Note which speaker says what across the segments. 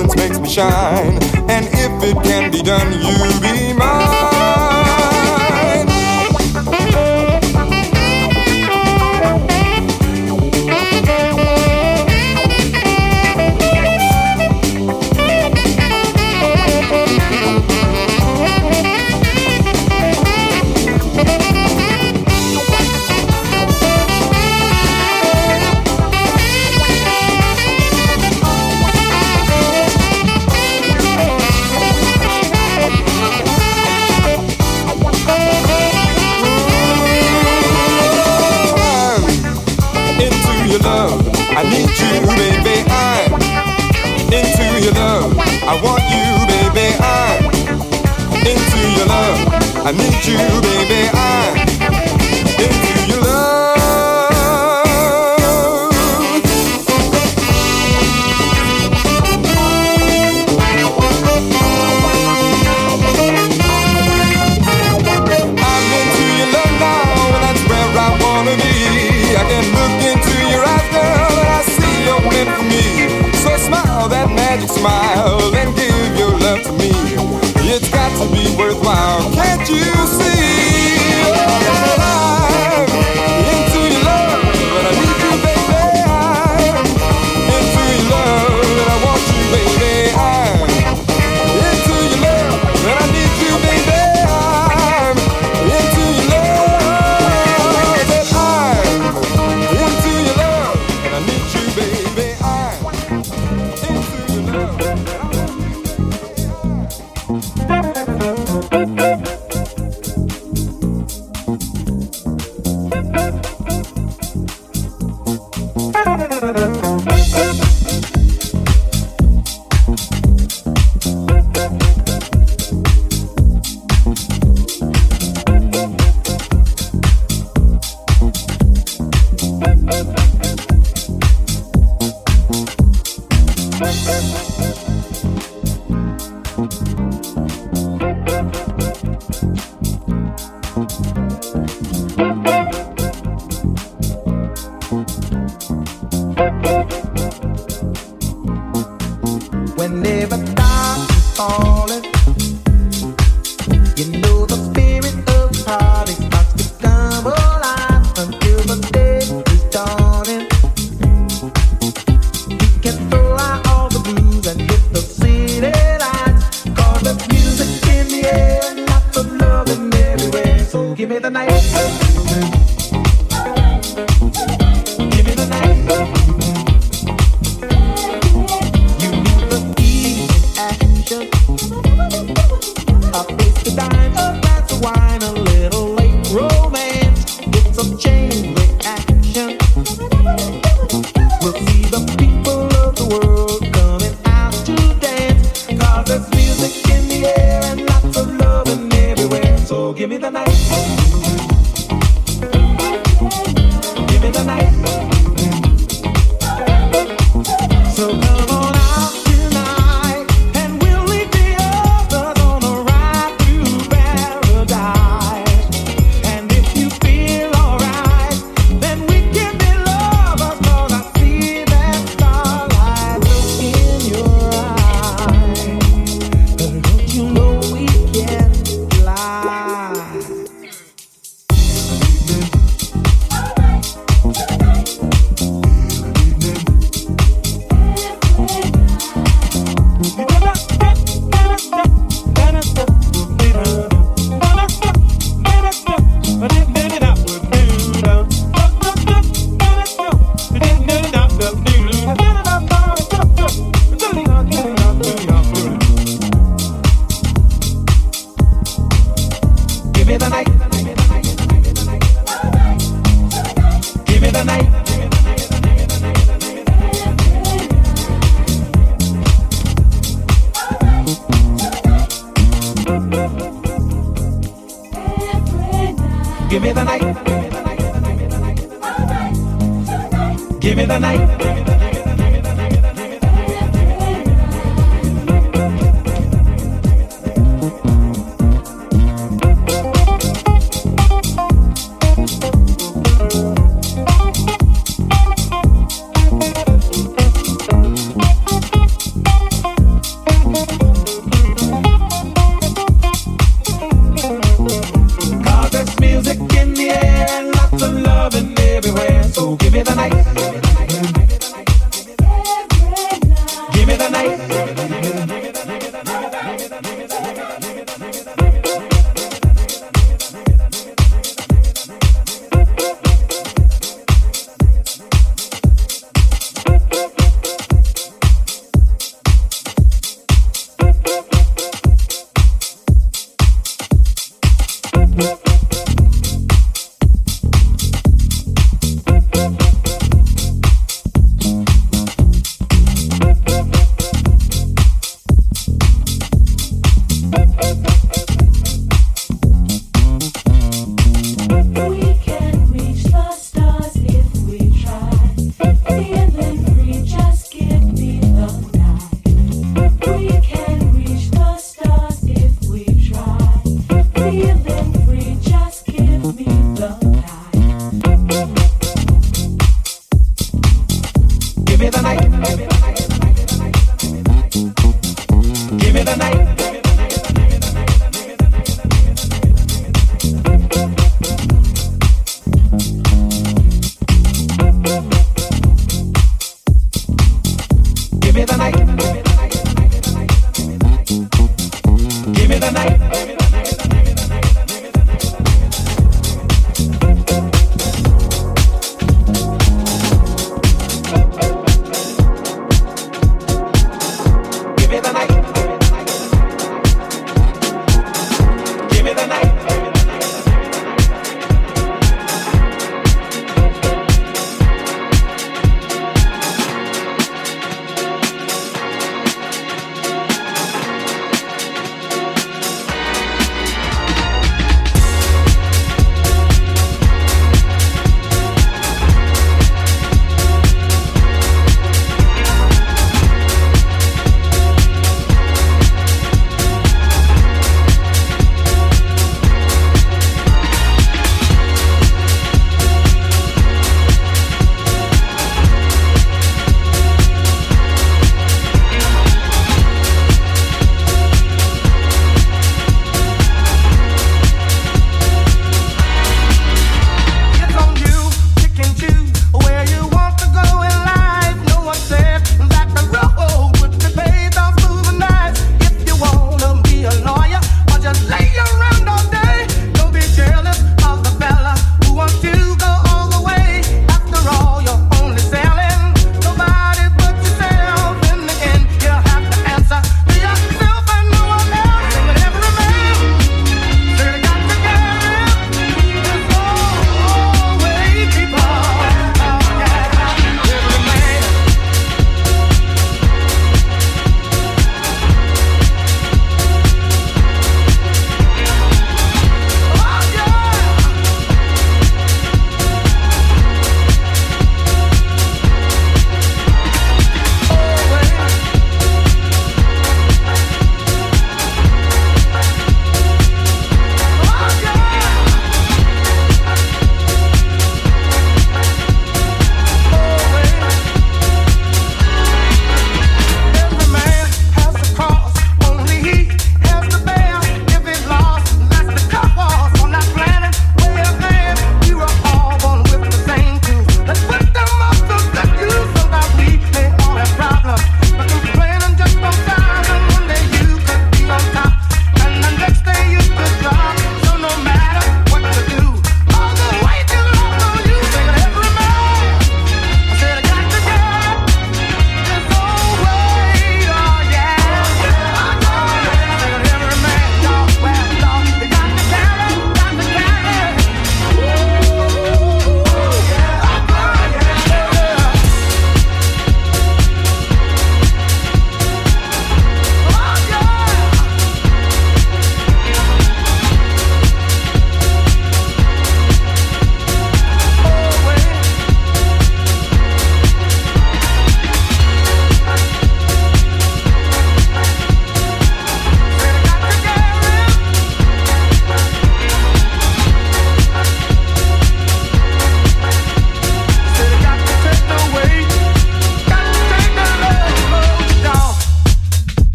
Speaker 1: presence makes me shine. And if it can be done, you be mine. I need you, baby.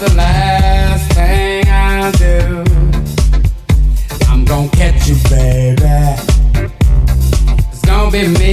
Speaker 1: the last thing I do. I'm gonna catch you,
Speaker 2: baby. It's gonna be
Speaker 3: me.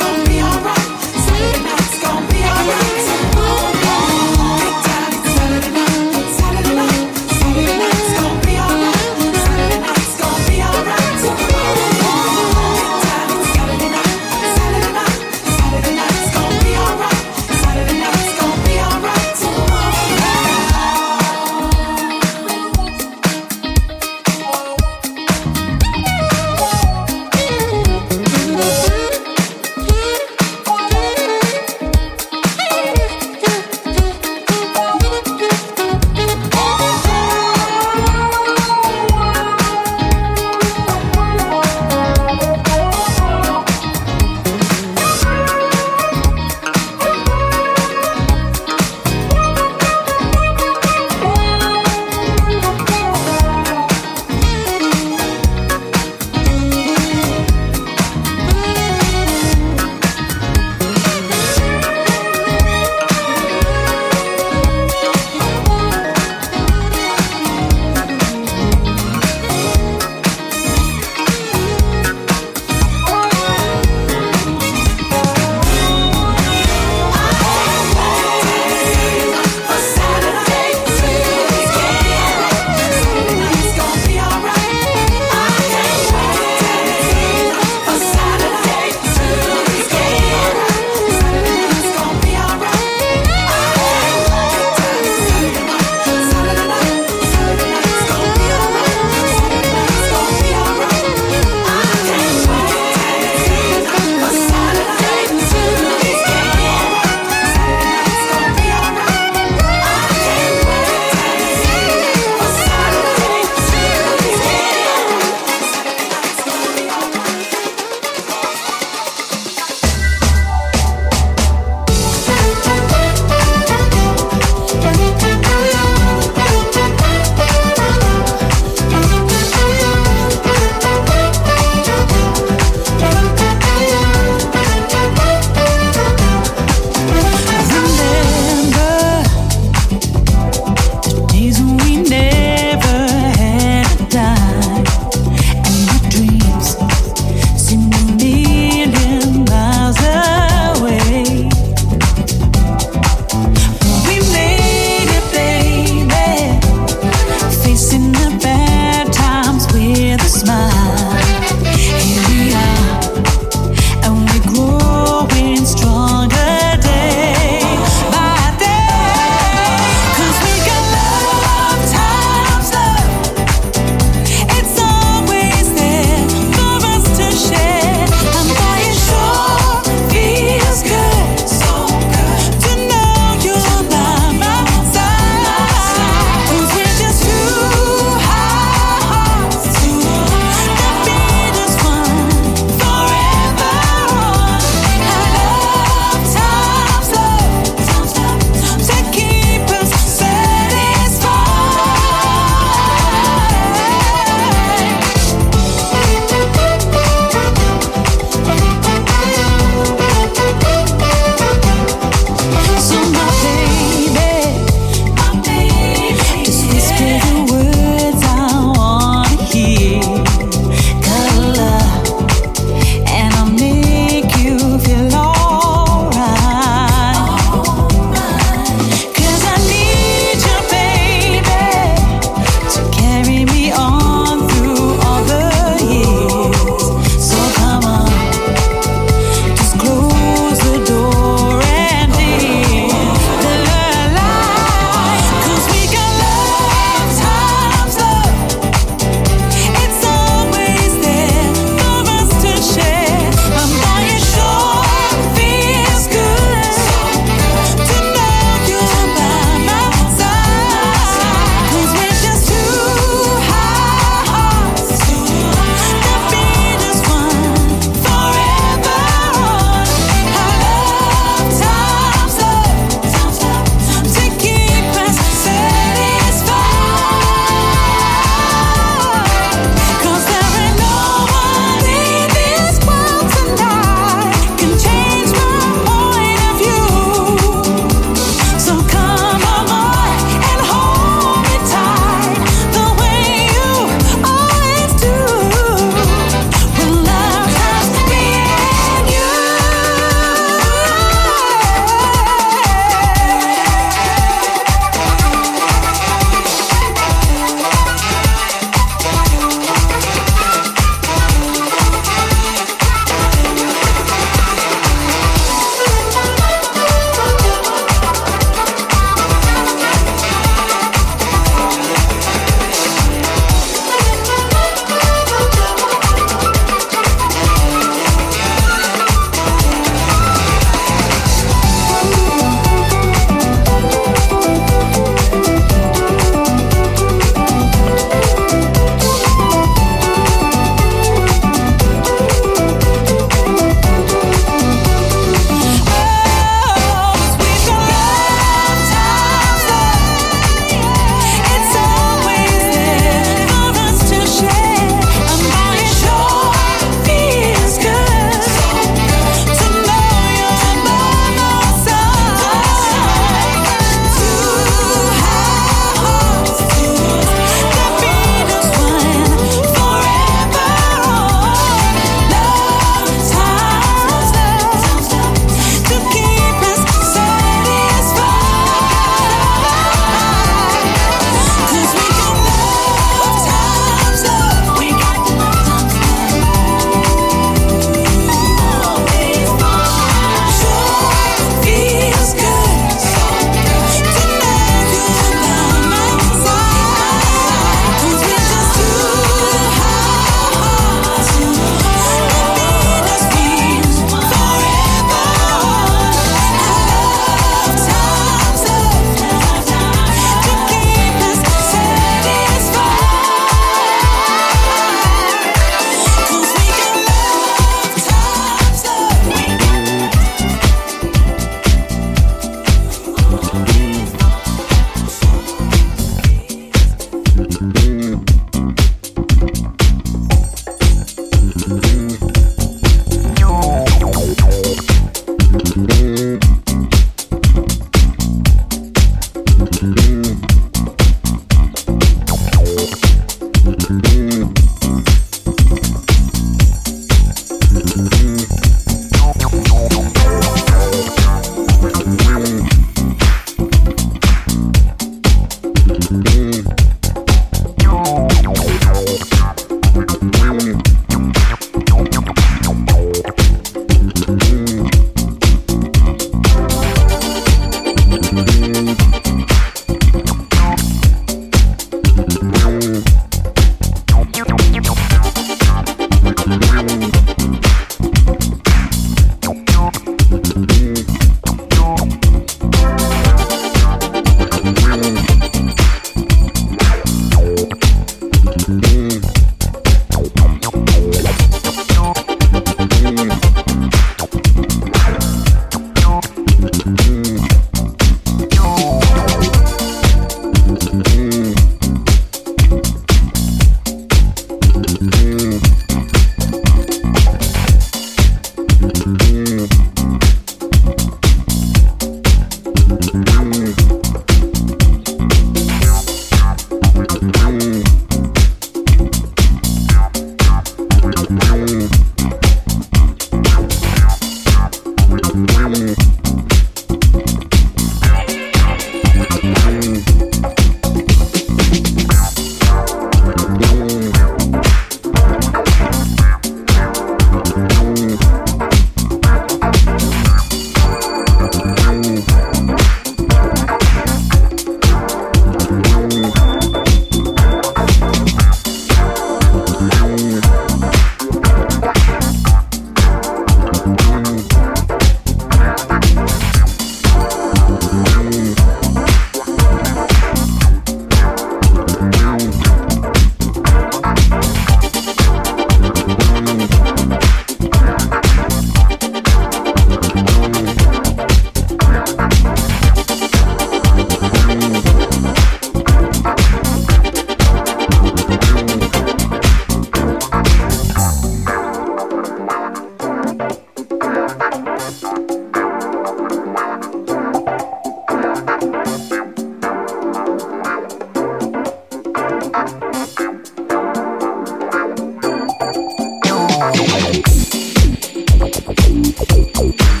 Speaker 3: you.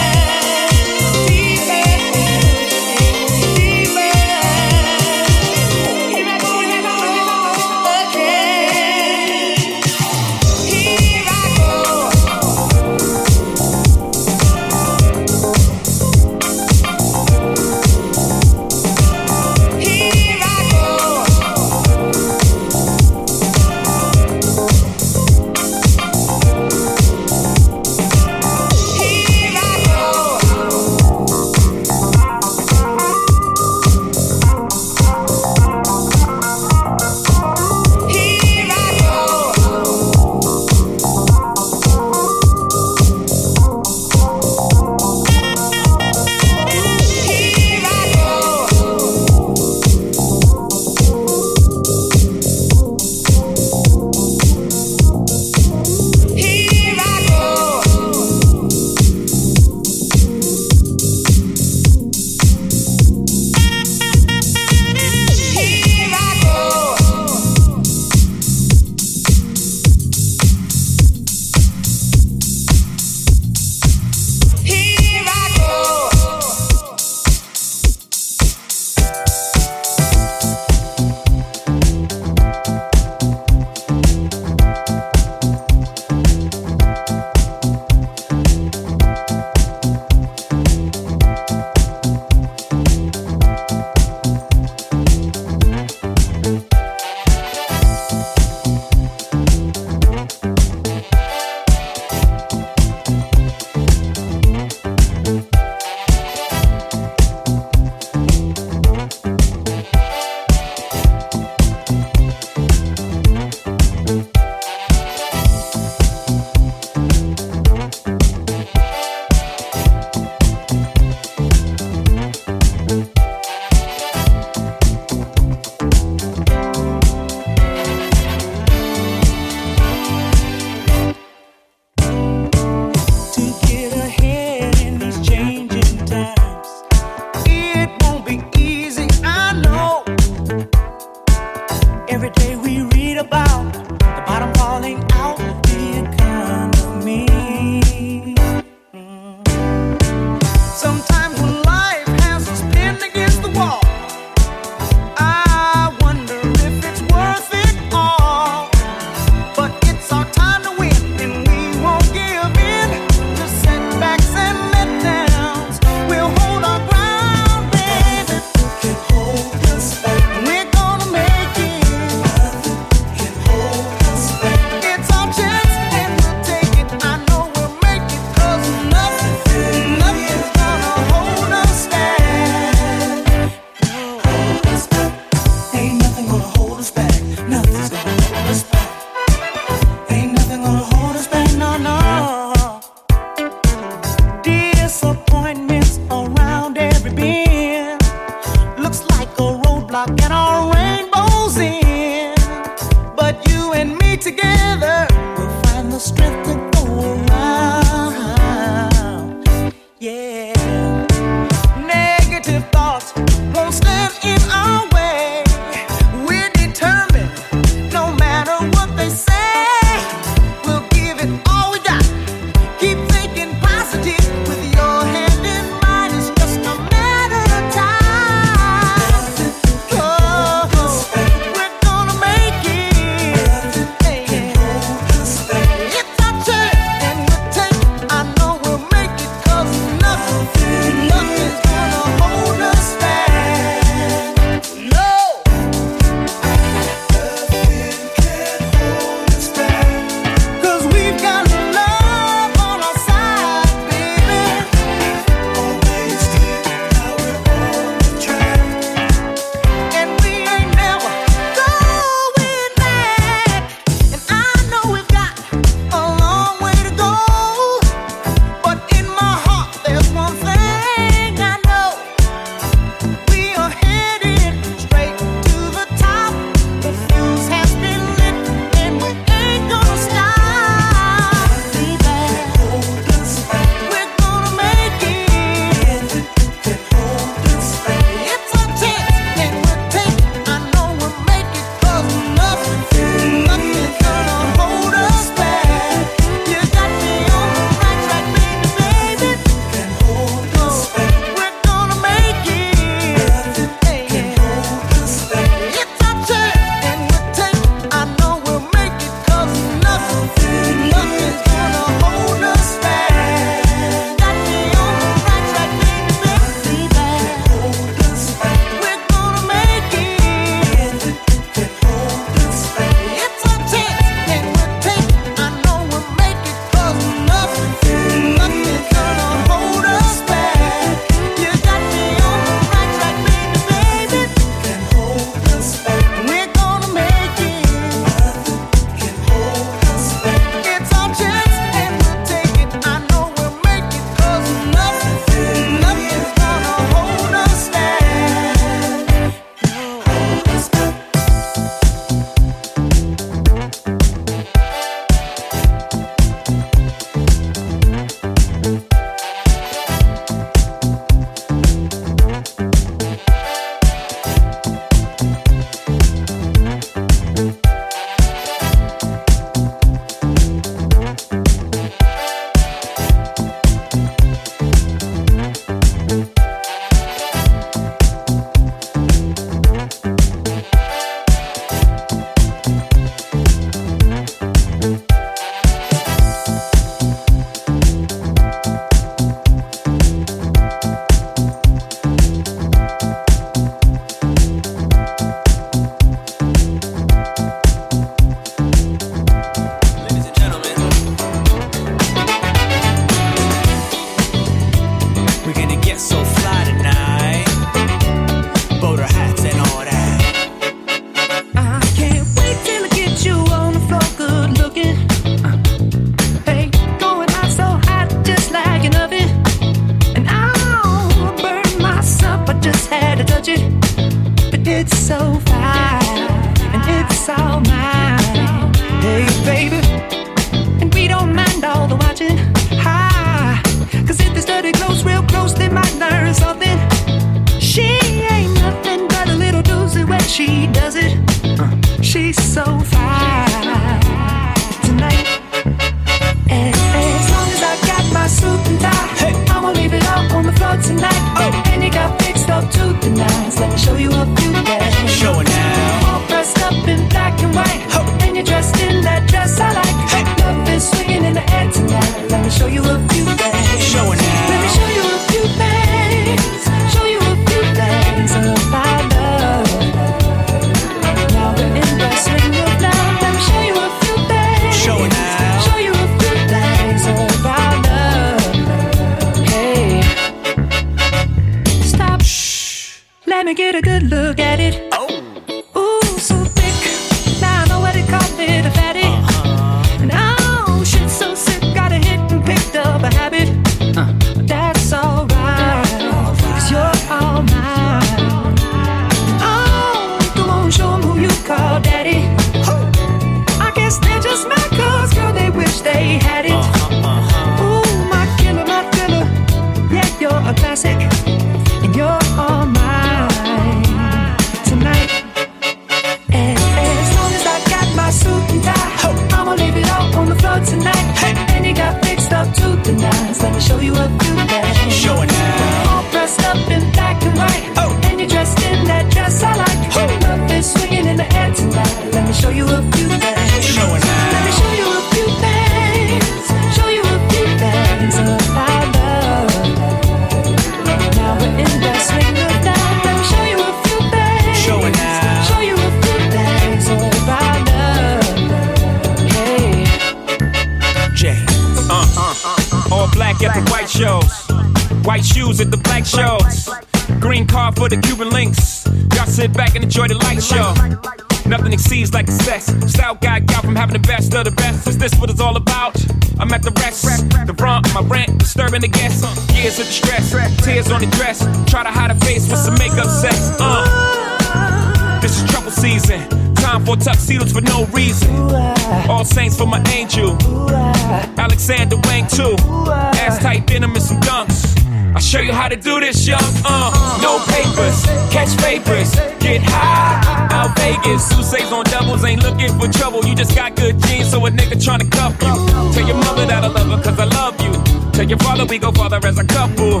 Speaker 4: do this young, uh, no papers, catch papers, get high. Out Vegas, Sousa's on doubles, ain't looking for trouble. You just got good genes, so a nigga tryna cuff you. Tell your mother that I love her, cause I love you. Tell your father we go father as a couple.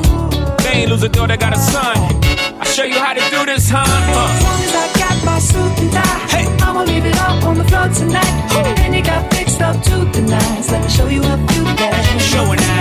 Speaker 4: They ain't lose a daughter, got a son. I'll show you how to do this, huh? Uh.
Speaker 1: As long as I got my suit and tie,
Speaker 4: hey.
Speaker 1: I'ma leave it all on the floor tonight. Ooh. And you got fixed up to the nines. Let me show you a few that.
Speaker 5: Showing out.